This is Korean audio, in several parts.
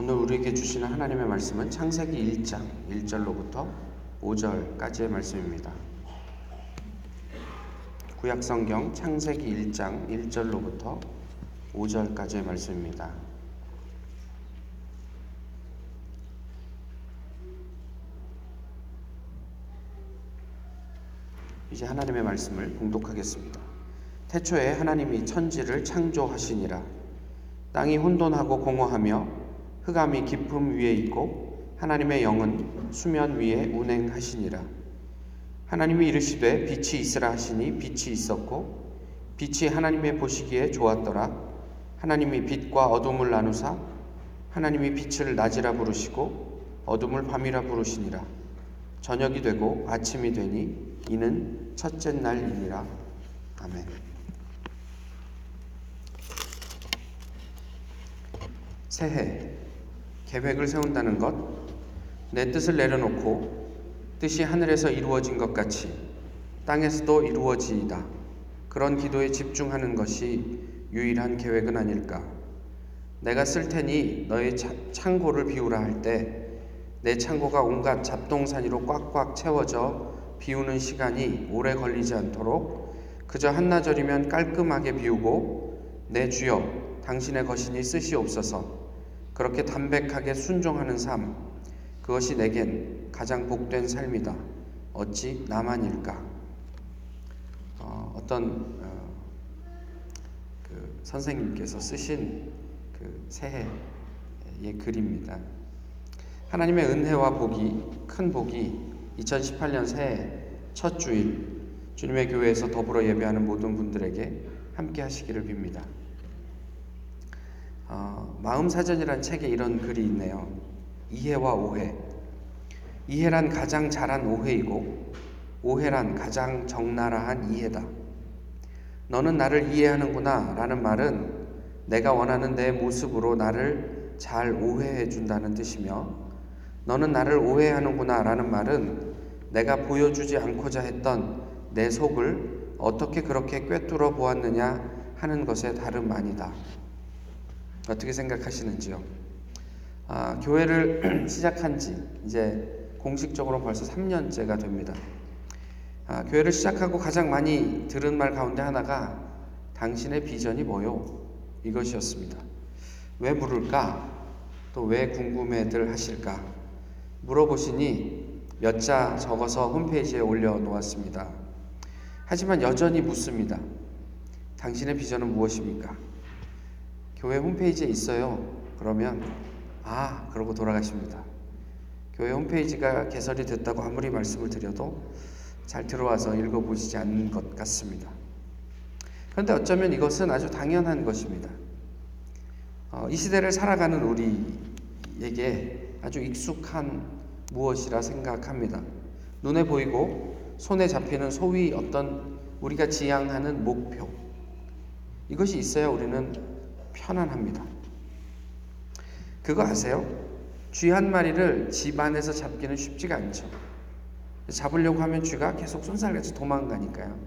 오늘 우리에게 주시는 하나님의 말씀은 창세기 1장 1절로부터 5절까지의 말씀입니다. 구약 성경 창세기 1장 1절로부터 5절까지의 말씀입니다. 이제 하나님의 말씀을 봉독하겠습니다. 태초에 하나님이 천지를 창조하시니라. 땅이 혼돈하고 공허하며 흑암이 깊음 위에 있고 하나님의 영은 수면 위에 운행하시니라. 하나님이 이르시되 빛이 있으라 하시니 빛이 있었고 빛이 하나님의 보시기에 좋았더라. 하나님이 빛과 어둠을 나누사 하나님이 빛을 낮이라 부르시고 어둠을 밤이라 부르시니라. 저녁이 되고 아침이 되니 이는 첫째 날이니라. 아멘. 새해 계획을 세운다는 것, 내 뜻을 내려놓고 뜻이 하늘에서 이루어진 것 같이 땅에서도 이루어지이다. 그런 기도에 집중하는 것이 유일한 계획은 아닐까. 내가 쓸 테니 너의 창고를 비우라 할 때 내 창고가 온갖 잡동사니로 꽉꽉 채워져 비우는 시간이 오래 걸리지 않도록 그저 한나절이면 깔끔하게 비우고 내 주여 당신의 것이니 쓰시옵소서 그렇게 담백하게 순종하는 삶 그것이 내겐 가장 복된 삶이다. 어찌 나만일까? 어, 어떤 어, 그 선생님께서 쓰신 그 새해의 글입니다. 하나님의 은혜와 복이 큰 복이 2018년 새해 첫 주일 주님의 교회에서 더불어 예배하는 모든 분들에게 함께 하시기를 빕니다. 어, 마음사전이란 책에 이런 글이 있네요. 이해와 오해. 이해란 가장 잘한 오해이고 오해란 가장 적나라한 이해다. 너는 나를 이해하는구나 라는 말은 내가 원하는 내 모습으로 나를 잘 오해해 준다는 뜻이며 너는 나를 오해하는구나 라는 말은 내가 보여주지 않고자 했던 내 속을 어떻게 그렇게 꿰뚫어 보았느냐 하는 것에 다름 아니다. 어떻게 생각하시는지요? 아, 교회를 시작한 지 이제 공식적으로 벌써 3년째가 됩니다. 아, 교회를 시작하고 가장 많이 들은 말 가운데 하나가 당신의 비전이 뭐요? 이것이었습니다. 왜 물을까? 또 왜 궁금해들 하실까? 물어보시니 몇 자 적어서 홈페이지에 올려놓았습니다. 하지만 여전히 묻습니다. 당신의 비전은 무엇입니까? 교회 홈페이지에 있어요. 그러면 아 그러고 돌아가십니다. 교회 홈페이지가 개설이 됐다고 아무리 말씀을 드려도 잘 들어와서 읽어보시지 않는 것 같습니다. 그런데 어쩌면 이것은 아주 당연한 것입니다. 어, 이 시대를 살아가는 우리에게 아주 익숙한 무엇이라 생각합니다. 눈에 보이고 손에 잡히는 소위 어떤 우리가 지향하는 목표. 이것이 있어야 우리는 편안합니다. 그거 아세요? 쥐 한 마리를 집 안에서 잡기는 쉽지가 않죠. 잡으려고 하면 쥐가 계속 쏜살같이 도망가니까요.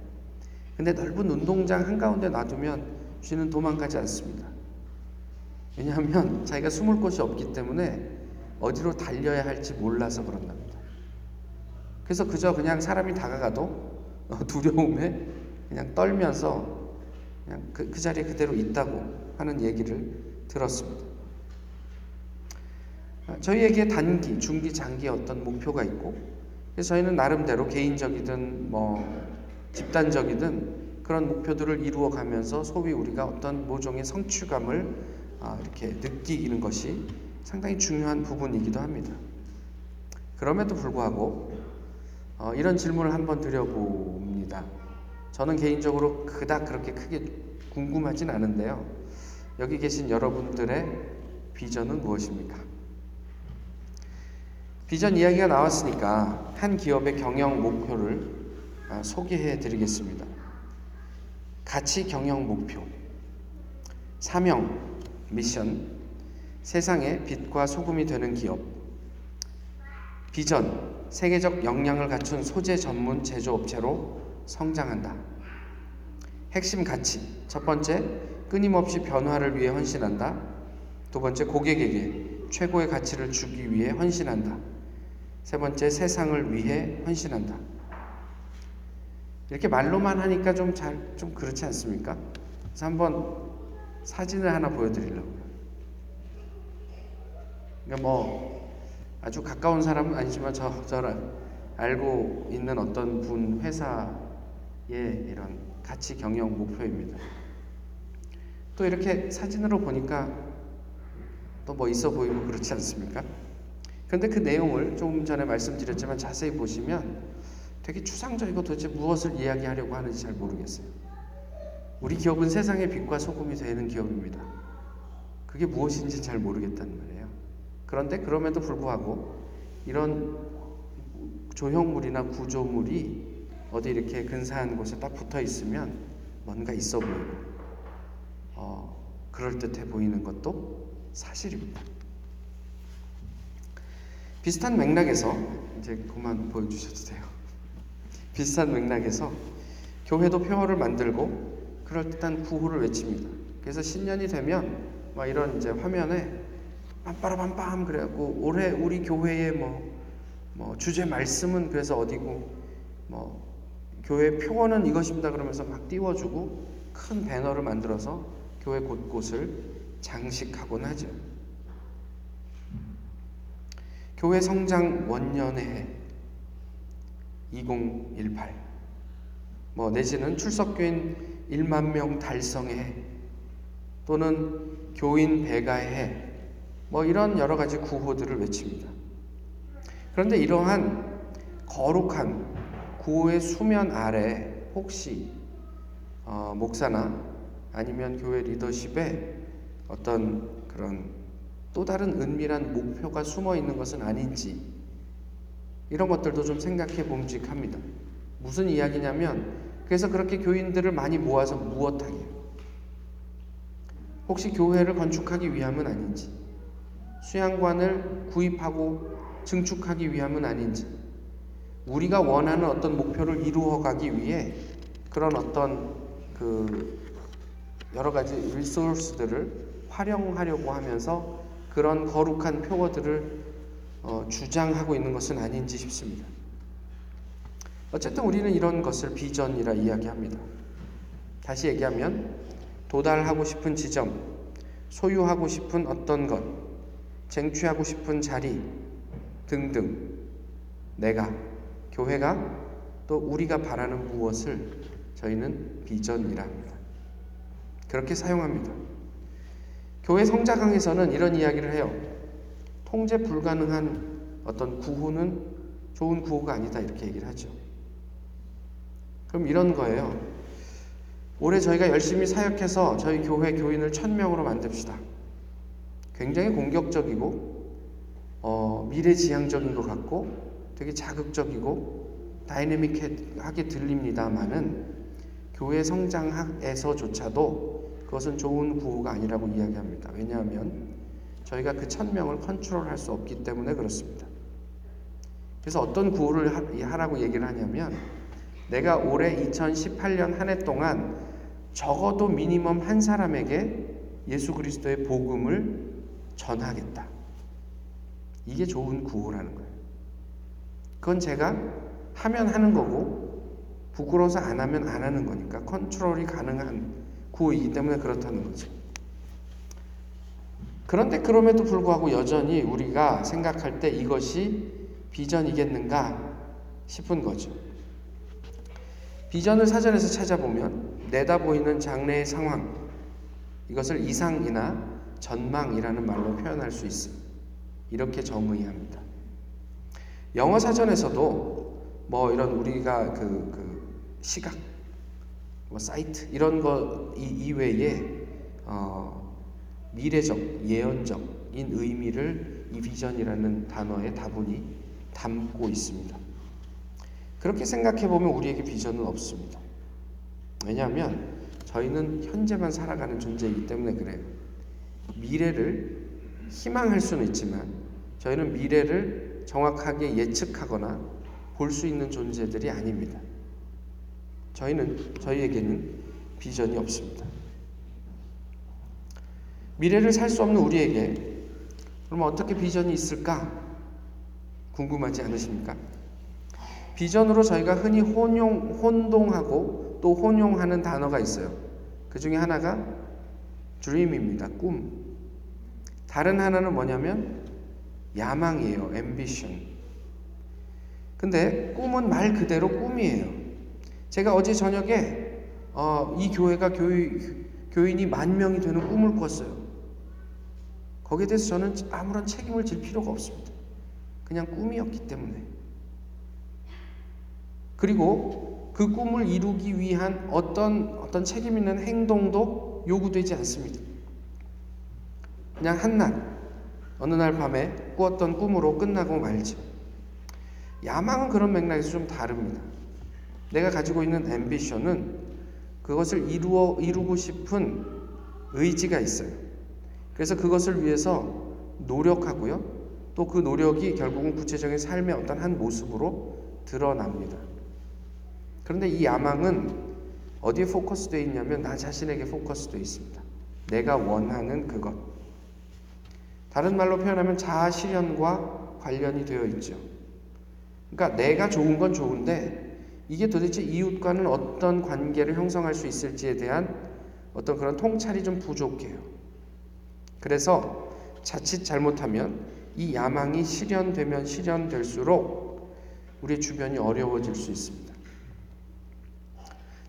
근데 넓은 운동장 한가운데 놔두면 쥐는 도망가지 않습니다. 왜냐하면 자기가 숨을 곳이 없기 때문에 어디로 달려야 할지 몰라서 그런답니다. 그래서 그저 그냥 사람이 다가가도 두려움에 그냥 떨면서 그냥 그, 그 자리에 그대로 있다고 하는 얘기를 들었습니다. 저희에게 단기, 중기, 장기 어떤 목표가 있고 저희는 나름대로 개인적이든 뭐 집단적이든 그런 목표들을 이루어 가면서 소위 우리가 어떤 모종의 성취감을 아, 이렇게 느끼는 것이 상당히 중요한 부분이기도 합니다. 그럼에도 불구하고 어, 이런 질문을 한번 드려봅니다. 저는 개인적으로 그닥 그렇게 크게 궁금하진 않은데요. 여기 계신 여러분들의 비전은 무엇입니까? 비전 이야기가 나왔으니까 한 기업의 경영 목표를 아, 소개해 드리겠습니다. 가치 경영 목표, 사명, 미션, 세상의 빛과 소금이 되는 기업. 비전, 세계적 역량을 갖춘 소재 전문 제조업체로 성장한다. 핵심 가치, 첫 번째, 끊임없이 변화를 위해 헌신한다. 두 번째, 고객에게 최고의 가치를 주기 위해 헌신한다. 세 번째, 세상을 위해 헌신한다. 이렇게 말로만 하니까 좀 잘, 좀 그렇지 않습니까? 그래서 한번 사진을 하나 보여드리려고요. 그러니까 뭐 아주 가까운 사람은 아니지만 저 저랑 알고 있는 어떤 분 회사의 이런 가치 경영 목표입니다. 또 이렇게 사진으로 보니까 또 뭐 있어 보이고 그렇지 않습니까? 그런데 그 내용을 조금 전에 말씀드렸지만 자세히 보시면 되게 추상적이고 도대체 무엇을 이야기하려고 하는지 잘 모르겠어요. 우리 기업은 세상의 빛과 소금이 되는 기업입니다. 그게 무엇인지 잘 모르겠다는 말이에요. 그런데 그럼에도 불구하고 이런 조형물이나 구조물이 어디 이렇게 근사한 곳에 딱 붙어 있으면 뭔가 있어 보이고 어, 그럴듯해 보이는 것도 사실입니다. 비슷한 맥락에서 이제 그만 보여주셔도 돼요. 비슷한 맥락에서 교회도 표어를 만들고 그럴듯한 구호를 외칩니다. 그래서 신년이 되면 막 이런 이제 화면에 빰빠라빰빰 그래갖고 올해 우리 교회의 뭐, 뭐 주제 말씀은 그래서 어디고 뭐 교회 표어는 이것입니다 그러면서 막 띄워주고 큰 배너를 만들어서 교회 곳곳을 장식하곤 하죠. 교회 성장 원년의 해 2018. 뭐 내지는 출석교인 1만 명 달성의 해 또는 교인 배가의 해. 뭐 이런 여러 가지 구호들을 외칩니다. 그런데 이러한 거룩한 구호의 수면 아래 혹시 어, 목사나 아니면 교회 리더십에 어떤 그런 또 다른 은밀한 목표가 숨어 있는 것은 아닌지 이런 것들도 좀 생각해 봄직합니다. 무슨 이야기냐면 그래서 그렇게 교인들을 많이 모아서 무엇하게 혹시 교회를 건축하기 위함은 아닌지 수양관을 구입하고 증축하기 위함은 아닌지 우리가 원하는 어떤 목표를 이루어 가기 위해 그런 어떤 그 여러 가지 리소스들을 활용하려고 하면서 그런 거룩한 표어들을 어, 주장하고 있는 것은 아닌지 싶습니다. 어쨌든 우리는 이런 것을 비전이라 이야기합니다. 다시 얘기하면 도달하고 싶은 지점, 소유하고 싶은 어떤 것, 쟁취하고 싶은 자리 등등 내가 교회가 또 우리가 바라는 무엇을 저희는 비전이라 합니다. 그렇게 사용합니다. 교회 성자강에서는 이런 이야기를 해요. 통제 불가능한 어떤 구호는 좋은 구호가 아니다 이렇게 얘기를 하죠. 그럼 이런 거예요. 올해 저희가 열심히 사역해서 저희 교회 교인을 천명으로 만듭시다. 굉장히 공격적이고 어, 미래지향적인 것 같고 되게 자극적이고 다이내믹하게 들립니다만은 교회 성장에서조차도 그것은 좋은 구호가 아니라고 이야기합니다. 왜냐하면 저희가 그 천명을 컨트롤할 수 없기 때문에 그렇습니다. 그래서 어떤 구호를 하라고 얘기를 하냐면 내가 올해 2018년 한 해 동안 적어도 미니멈 한 사람에게 예수 그리스도의 복음을 전하겠다. 이게 좋은 구호라는 거예요. 그건 제가 하면 하는 거고 부끄러워서 안 하면 안 하는 거니까 컨트롤이 가능한 구호이기 때문에 그렇다는 거죠. 그런데 그럼에도 불구하고 여전히 우리가 생각할 때 이것이 비전이겠는가 싶은 거죠. 비전을 사전에서 찾아보면 내다 보이는 장래의 상황, 이것을 이상이나 전망이라는 말로 표현할 수 있습니다. 이렇게 정의합니다. 영어 사전에서도 뭐 이런 우리가 그, 그 시각, 뭐 사이트 이런 거 이외에 어, 미래적, 예언적인 의미를 이 비전이라는 단어에 다분히 담고 있습니다. 그렇게 생각해 보면 우리에게 비전은 없습니다. 왜냐하면 저희는 현재만 살아가는 존재이기 때문에 그래요. 미래를 희망할 수는 있지만 저희는 미래를 정확하게 예측하거나 볼 수 있는 존재들이 아닙니다. 저희는 저희에게는 비전이 없습니다. 미래를 살 수 없는 우리에게 그럼 어떻게 비전이 있을까? 궁금하지 않으십니까? 비전으로 저희가 흔히 혼용, 혼동하고 또 혼용하는 단어가 있어요. 그 중에 하나가 dream입니다. 꿈. 다른 하나는 뭐냐면 야망이에요. ambition. 근데 꿈은 말 그대로 꿈이에요. 제가 어제 저녁에 어, 이 교회가 교인, 교인이 만 명이 되는 꿈을 꿨어요. 거기에 대해서 저는 아무런 책임을 질 필요가 없습니다. 그냥 꿈이었기 때문에. 그리고 그 꿈을 이루기 위한 어떤 어떤 책임 있는 행동도 요구되지 않습니다. 그냥 한낮 어느 날 밤에 꾸었던 꿈으로 끝나고 말지. 야망은 그런 맥락에서 좀 다릅니다. 내가 가지고 있는 앰비션은 그것을 이루어 이루고 싶은 의지가 있어요. 그래서 그것을 위해서 노력하고요. 또 그 노력이 결국은 구체적인 삶의 어떤 한 모습으로 드러납니다. 그런데 이 야망은 어디에 포커스되어 있냐면 나 자신에게 포커스되어 있습니다. 내가 원하는 그것. 다른 말로 표현하면 자아 실현과 관련이 되어 있죠. 그러니까 내가 좋은 건 좋은데 이게 도대체 이웃과는 어떤 관계를 형성할 수 있을지에 대한 어떤 그런 통찰이 좀 부족해요. 그래서 자칫 잘못하면 이 야망이 실현되면 실현될수록 우리 주변이 어려워질 수 있습니다.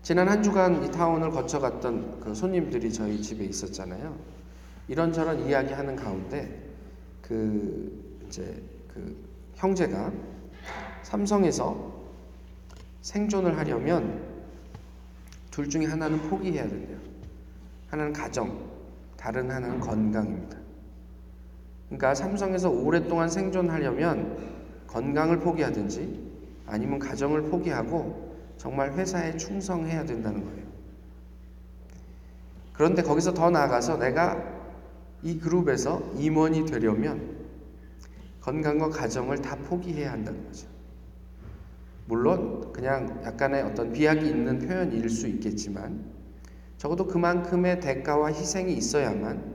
지난 한 주간 이 타운을 거쳐갔던 그 손님들이 저희 집에 있었잖아요. 이런저런 이야기하는 가운데 그 이제 그 형제가 삼성에서 생존을 하려면 둘 중에 하나는 포기해야 된대요. 하나는 가정, 다른 하나는 건강입니다. 그러니까 삼성에서 오랫동안 생존하려면 건강을 포기하든지 아니면 가정을 포기하고 정말 회사에 충성해야 된다는 거예요. 그런데 거기서 더 나아가서 내가 이 그룹에서 임원이 되려면 건강과 가정을 다 포기해야 한다는 거죠. 물론 그냥 약간의 어떤 비약이 있는 표현일 수 있겠지만 적어도 그만큼의 대가와 희생이 있어야만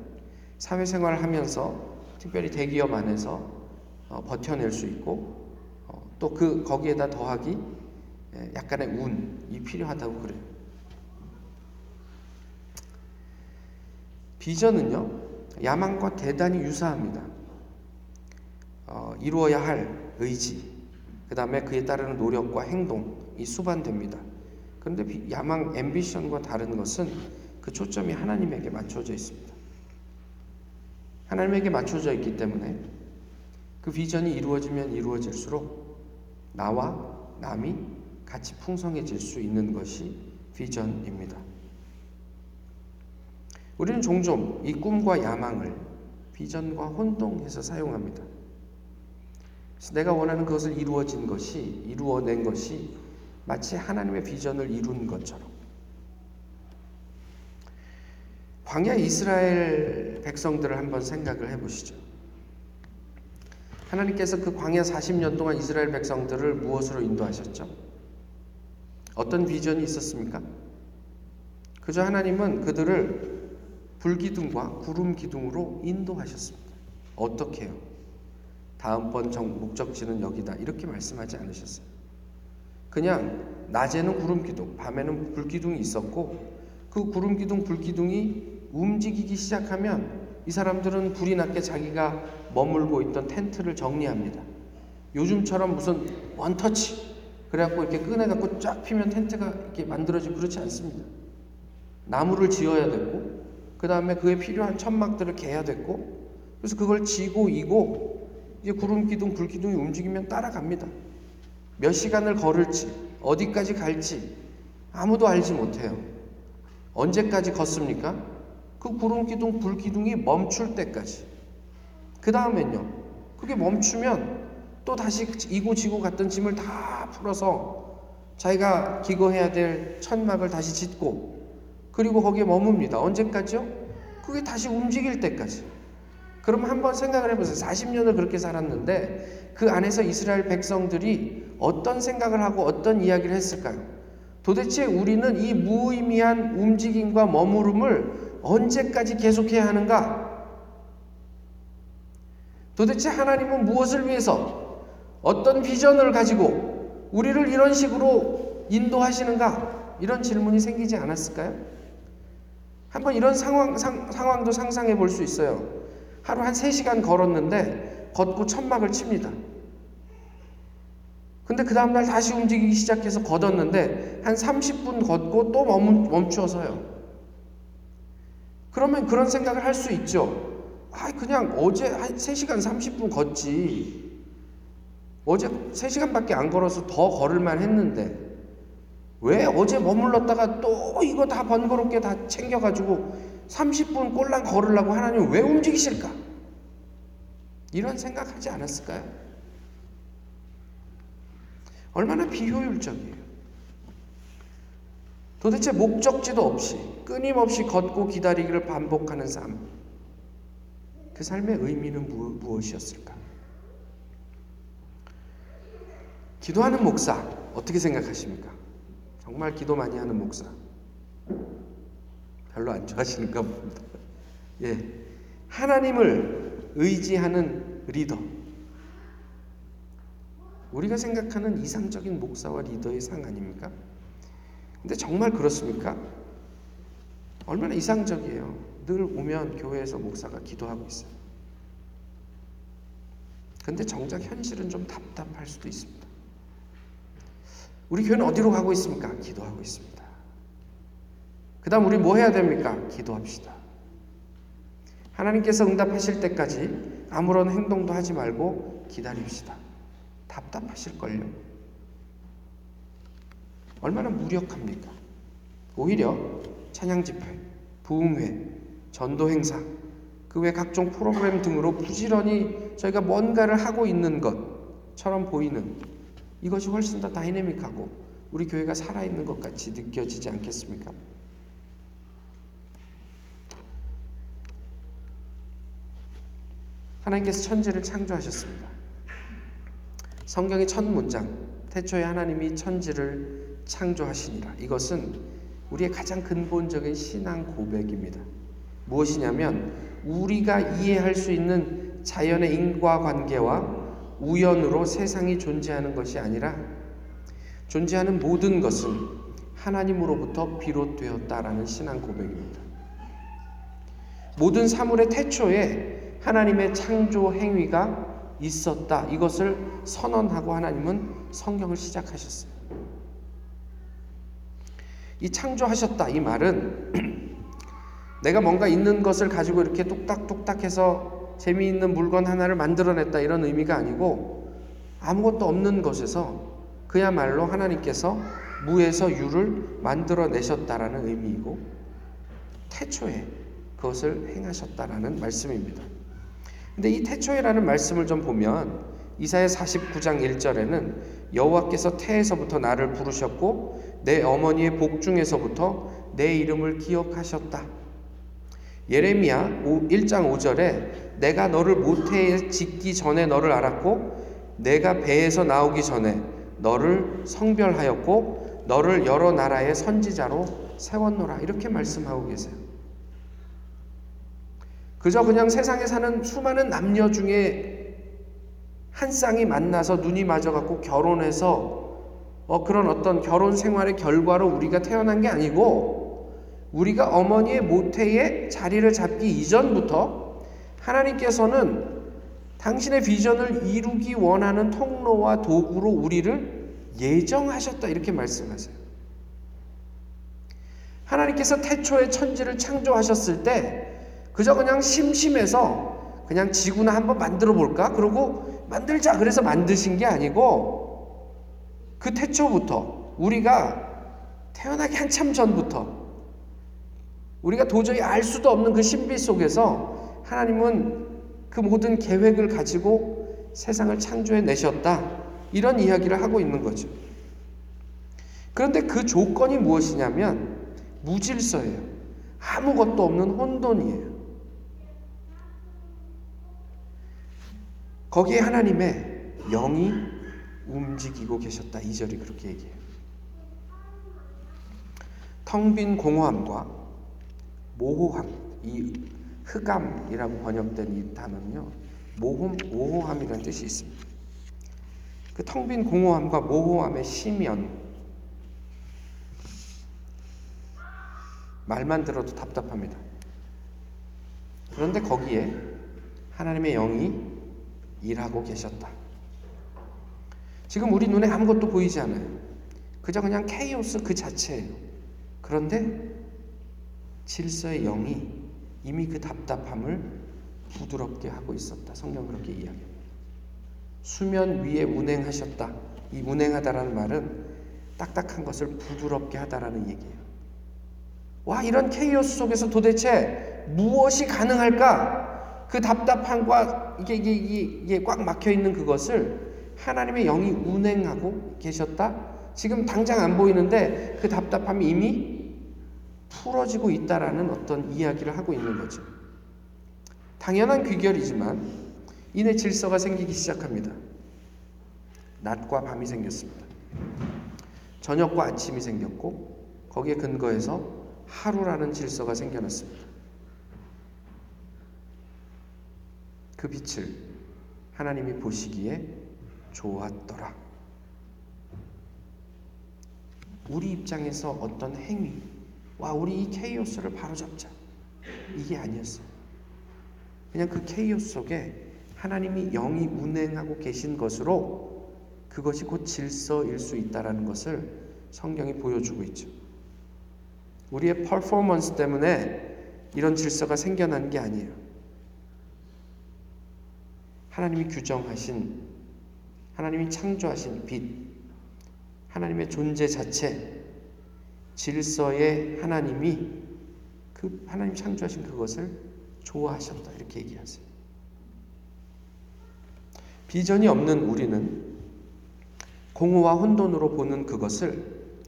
사회생활을 하면서 특별히 대기업 안에서 어, 버텨낼 수 있고 어, 또그 거기에다 더하기 예, 약간의 운이 필요하다고 그래요. 비전은요 야망과 대단히 유사합니다. 어, 이루어야 할 의지, 그 다음에 그에 따르는 노력과 행동이 수반됩니다. 그런데 야망, 앰비션과 다른 것은 그 초점이 하나님에게 맞춰져 있습니다. 하나님에게 맞춰져 있기 때문에 그 비전이 이루어지면 이루어질수록 나와 남이 같이 풍성해질 수 있는 것이 비전입니다. 우리는 종종 이 꿈과 야망을 비전과 혼동해서 사용합니다. 내가 원하는 것을 이루어진 것이 이루어낸 것이 마치 하나님의 비전을 이룬 것처럼 광야 이스라엘 백성들을 한번 생각을 해보시죠. 하나님께서 그 광야 40년 동안 이스라엘 백성들을 무엇으로 인도하셨죠? 어떤 비전이 있었습니까? 그저 하나님은 그들을 불기둥과 구름 기둥으로 인도하셨습니다. 어떻게요? 다음번 정, 목적지는 여기다 이렇게 말씀하지 않으셨어요. 그냥 낮에는 구름 기둥, 밤에는 불 기둥이 있었고 그 구름 기둥, 불 기둥이 움직이기 시작하면 이 사람들은 불이 났게 자기가 머물고 있던 텐트를 정리합니다. 요즘처럼 무슨 원터치 그래갖고 이렇게 꺼내갖고 쫙 피면 텐트가 이렇게 만들어지고 그렇지 않습니다. 나무를 지어야 됐고 그 다음에 그에 필요한 천막들을 개야 됐고 그래서 그걸 지고 이고 이제 구름 기둥, 불 기둥이 움직이면 따라갑니다. 몇 시간을 걸을지 어디까지 갈지 아무도 알지 못해요. 언제까지 걷습니까? 그 구름 기둥, 불 기둥이 멈출 때까지. 그 다음엔요. 그게 멈추면 또 다시 이고 지고 갔던 짐을 다 풀어서 자기가 기거해야 될 천막을 다시 짓고 그리고 거기에 머뭅니다. 언제까지요? 그게 다시 움직일 때까지. 그럼 한번 생각을 해보세요. 40년을 그렇게 살았는데 그 안에서 이스라엘 백성들이 어떤 생각을 하고 어떤 이야기를 했을까요? 도대체 우리는 이 무의미한 움직임과 머무름을 언제까지 계속해야 하는가? 도대체 하나님은 무엇을 위해서 어떤 비전을 가지고 우리를 이런 식으로 인도하시는가? 이런 질문이 생기지 않았을까요? 한번 이런 상황, 상, 상황도 상상해 볼 수 있어요. 하루 한 3시간 걸었는데 걷고 천막을 칩니다. 근데 그 다음날 다시 움직이기 시작해서 걷었는데 한 30분 걷고 또 멈추어서요. 그러면 그런 생각을 할 수 있죠. 아, 그냥 어제 한 3시간 30분 걷지. 어제 3시간밖에 안 걸어서 더 걸을만 했는데 왜 어제 머물렀다가 또 이거 다 번거롭게 다 챙겨가지고 30분 꼴랑 걸으려고 하나님 왜 움직이실까? 이런 생각하지 않았을까요? 얼마나 비효율적이에요. 도대체 목적지도 없이 끊임없이 걷고 기다리기를 반복하는 삶. 그 삶의 의미는 무, 무엇이었을까? 기도하는 목사 어떻게 생각하십니까? 정말 기도 많이 하는 목사. 별로 안 좋아하시는가 봅니다. 예. 하나님을 의지하는 리더. 우리가 생각하는 이상적인 목사와 리더의 상 아닙니까? 근데 정말 그렇습니까? 얼마나 이상적이에요. 늘 오면 교회에서 목사가 기도하고 있어요. 근데 정작 현실은 좀 답답할 수도 있습니다. 우리 교회는 어디로 가고 있습니까? 기도하고 있습니다. 그 다음 우리 뭐 해야 됩니까? 기도합시다. 하나님께서 응답하실 때까지 아무런 행동도 하지 말고 기다립시다. 답답하실걸요. 얼마나 무력합니까? 오히려 찬양 집회, 부흥회, 전도 행사, 그 외 각종 프로그램 등으로 부지런히 저희가 뭔가를 하고 있는 것처럼 보이는 이것이 훨씬 더 다이내믹하고 우리 교회가 살아있는 것 같이 느껴지지 않겠습니까? 하나님께서 천지를 창조하셨습니다. 성경의 첫 문장, 태초에 하나님이 천지를 창조하시니라. 이것은 우리의 가장 근본적인 신앙 고백입니다. 무엇이냐면 우리가 이해할 수 있는 자연의 인과관계와 우연으로 세상이 존재하는 것이 아니라 존재하는 모든 것은 하나님으로부터 비롯되었다라는 신앙 고백입니다. 모든 사물의 태초에 하나님의 창조 행위가 있었다. 이것을 선언하고 하나님은 성경을 시작하셨어요. 이 창조하셨다. 이 말은 내가 뭔가 있는 것을 가지고 이렇게 뚝딱뚝딱 해서 재미있는 물건 하나를 만들어냈다. 이런 의미가 아니고 아무것도 없는 것에서 그야말로 하나님께서 무에서 유를 만들어내셨다라는 의미이고 태초에 그것을 행하셨다라는 말씀입니다. 근데 이 태초에라는 말씀을 좀 보면 이사야 49장 1절에는 여호와께서 태에서부터 나를 부르셨고 내 어머니의 복 중에서부터 내 이름을 기억하셨다. 예레미야 1장 5절에 내가 너를 모태에 짓기 전에 너를 알았고 내가 배에서 나오기 전에 너를 성별하였고 너를 여러 나라의 선지자로 세웠노라 이렇게 말씀하고 계세요. 그저 그냥 세상에 사는 수많은 남녀 중에 한 쌍이 만나서 눈이 맞아갖고 결혼해서 어, 그런 어떤 결혼 생활의 결과로 우리가 태어난 게 아니고 우리가 어머니의 모태에 자리를 잡기 이전부터 하나님께서는 당신의 비전을 이루기 원하는 통로와 도구로 우리를 예정하셨다 이렇게 말씀하세요. 하나님께서 태초에 천지를 창조하셨을 때 그저 그냥 심심해서 그냥 지구나 한번 만들어 볼까? 그러고 만들자 그래서 만드신 게 아니고 그 태초부터 우리가 태어나기 한참 전부터 우리가 도저히 알 수도 없는 그 신비 속에서 하나님은 그 모든 계획을 가지고 세상을 창조해 내셨다. 이런 이야기를 하고 있는 거죠. 그런데 그 조건이 무엇이냐면 무질서예요. 아무것도 없는 혼돈이에요. 거기에 하나님의 영이 움직이고 계셨다. 이 절이 그렇게 얘기해요. 텅 빈 공허함과 모호함, 이 흑암이라고 번역된 이 단어는요, 모험, 모호함이라는 뜻이 있습니다. 그 텅 빈 공허함과 모호함의 심연 말만 들어도 답답합니다. 그런데 거기에 하나님의 영이 일하고 계셨다. 지금 우리 눈에 아무것도 보이지 않아요. 그저 그냥 케이오스 그 자체예요. 그런데 질서의 영이 이미 그 답답함을 부드럽게 하고 있었다. 성경 그렇게 이야기합니다. 수면 위에 운행하셨다. 이 운행하다라는 말은 딱딱한 것을 부드럽게 하다라는 얘기예요. 와, 이런 케이오스 속에서 도대체 무엇이 가능할까? 그 답답함과 이게, 이게, 이게, 꽉 막혀 있는 그것을 하나님의 영이 운행하고 계셨다. 지금 당장 안 보이는데 그 답답함이 이미 풀어지고 있다라는 어떤 이야기를 하고 있는 거죠. 당연한 귀결이지만 이내 질서가 생기기 시작합니다. 낮과 밤이 생겼습니다. 저녁과 아침이 생겼고 거기에 근거해서 하루라는 질서가 생겨났습니다. 그 빛을 하나님이 보시기에 좋았더라. 우리 입장에서 어떤 행위, 와, 우리 이 케이오스를 바로잡자. 이게 아니었어요. 그냥 그 케이오스 속에 하나님이 영이 운행하고 계신 것으로 그것이 곧 질서일 수 있다라는 것을 성경이 보여주고 있죠. 우리의 퍼포먼스 때문에 이런 질서가 생겨난 게 아니에요. 하나님이 규정하신, 하나님이 창조하신 빛, 하나님의 존재 자체, 질서의 하나님이 그 하나님 창조하신 그것을 좋아하셨다. 이렇게 얘기하세요. 비전이 없는 우리는 공허와 혼돈으로 보는 그것을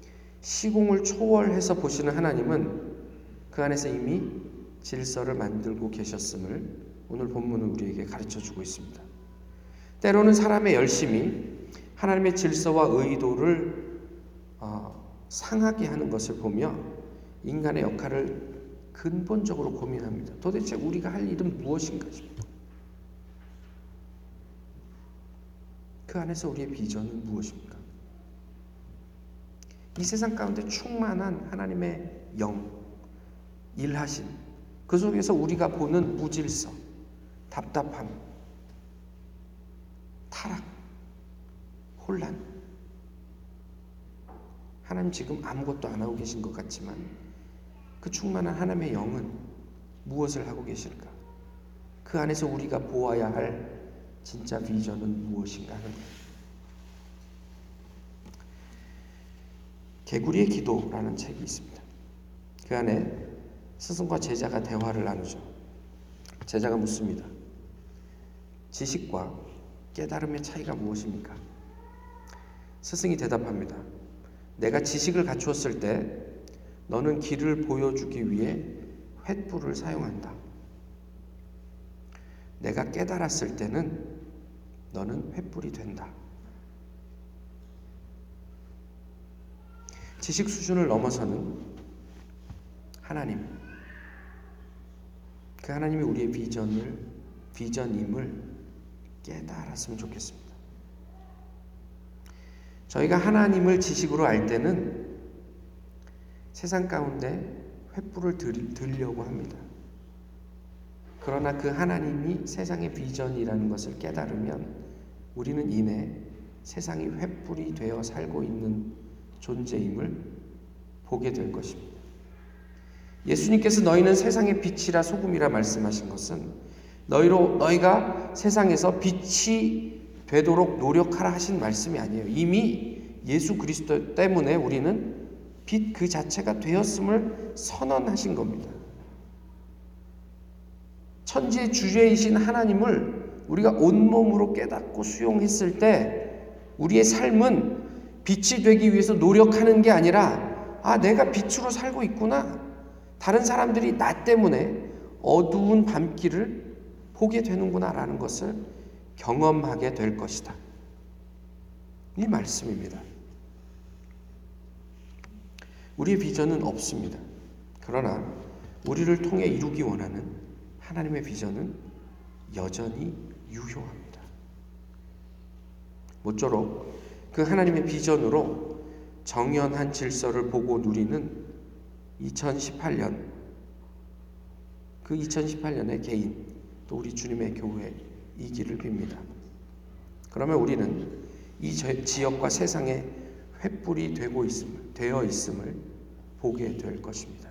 시공을 초월해서 보시는 하나님은 그 안에서 이미 질서를 만들고 계셨음을 오늘 본문은 우리에게 가르쳐 주고 있습니다. 때로는 사람의 열심이 하나님의 질서와 의도를 어, 상하게 하는 것을 보며 인간의 역할을 근본적으로 고민합니다. 도대체 우리가 할 일은 무엇인가 싶어요. 그 안에서 우리의 비전은 무엇입니까? 이 세상 가운데 충만한 하나님의 영, 일하신 그 속에서 우리가 보는 무질서, 답답함, 타락, 혼란. 하나님 지금 아무것도 안 하고 계신 것 같지만 그 충만한 하나님의 영은 무엇을 하고 계실까? 그 안에서 우리가 보아야 할 진짜 비전은 무엇인가 하는 거예요. 개구리의 기도라는 책이 있습니다. 그 안에 스승과 제자가 대화를 나누죠. 제자가 묻습니다. 지식과 깨달음의 차이가 무엇입니까? 스승이 대답합니다. 내가 지식을 갖추었을 때 너는 길을 보여주기 위해 횃불을 사용한다. 내가 깨달았을 때는 너는 횃불이 된다. 지식 수준을 넘어서는 하나님. 그 하나님이 우리의 비전을, 비전임을 깨달았으면 좋겠습니다. 저희가 하나님을 지식으로 알 때는 세상 가운데 횃불을 들려고 합니다. 그러나 그 하나님이 세상의 비전이라는 것을 깨달으면 우리는 이내 세상이 횃불이 되어 살고 있는 존재임을 보게 될 것입니다. 예수님께서 너희는 세상의 빛이라 소금이라 말씀하신 것은 너희로 너희가 세상에서 빛이 되도록 노력하라 하신 말씀이 아니에요. 이미 예수 그리스도 때문에 우리는 빛 그 자체가 되었음을 선언하신 겁니다. 천지의 주제이신 하나님을 우리가 온몸으로 깨닫고 수용했을 때 우리의 삶은 빛이 되기 위해서 노력하는 게 아니라 아, 내가 빛으로 살고 있구나. 다른 사람들이 나 때문에 어두운 밤길을 보게 되는구나라는 것을 경험하게 될 것이다. 이 말씀입니다. 우리의 비전은 없습니다. 그러나 우리를 통해 이루기 원하는 하나님의 비전은 여전히 유효합니다. 모쪼록 그 하나님의 비전으로 정연한 질서를 보고 누리는 2018년 그 2018년의 개인 또 우리 주님의 교회이기를 빕니다. 그러면 우리는 이 지역과 세상에 횃불이 되고 있음을 되어 있음을 보게 될 것입니다.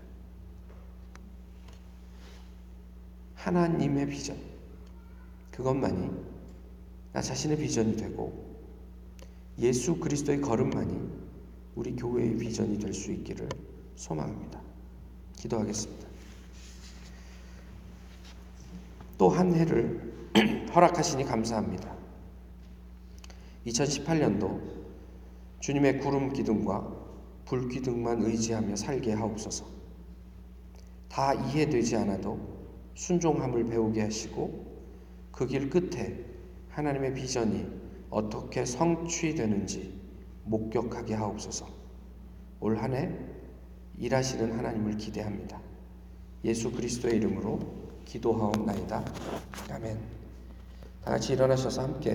하나님의 비전 그것만이 나 자신의 비전이 되고 예수 그리스도의 걸음만이 우리 교회의 비전이 될 수 있기를 소망합니다. 기도하겠습니다. 또 한 해를 허락하시니 감사합니다. 2018년도 주님의 구름 기둥과 불 기둥만 의지하며 살게 하옵소서. 다 이해되지 않아도 순종함을 배우게 하시고 그 길 끝에 하나님의 비전이 어떻게 성취되는지 목격하게 하옵소서. 올 한 해 일하시는 하나님을 기대합니다. 예수 그리스도의 이름으로 기도하옵나이다. 아멘. 다 같이 일어나셔서 함께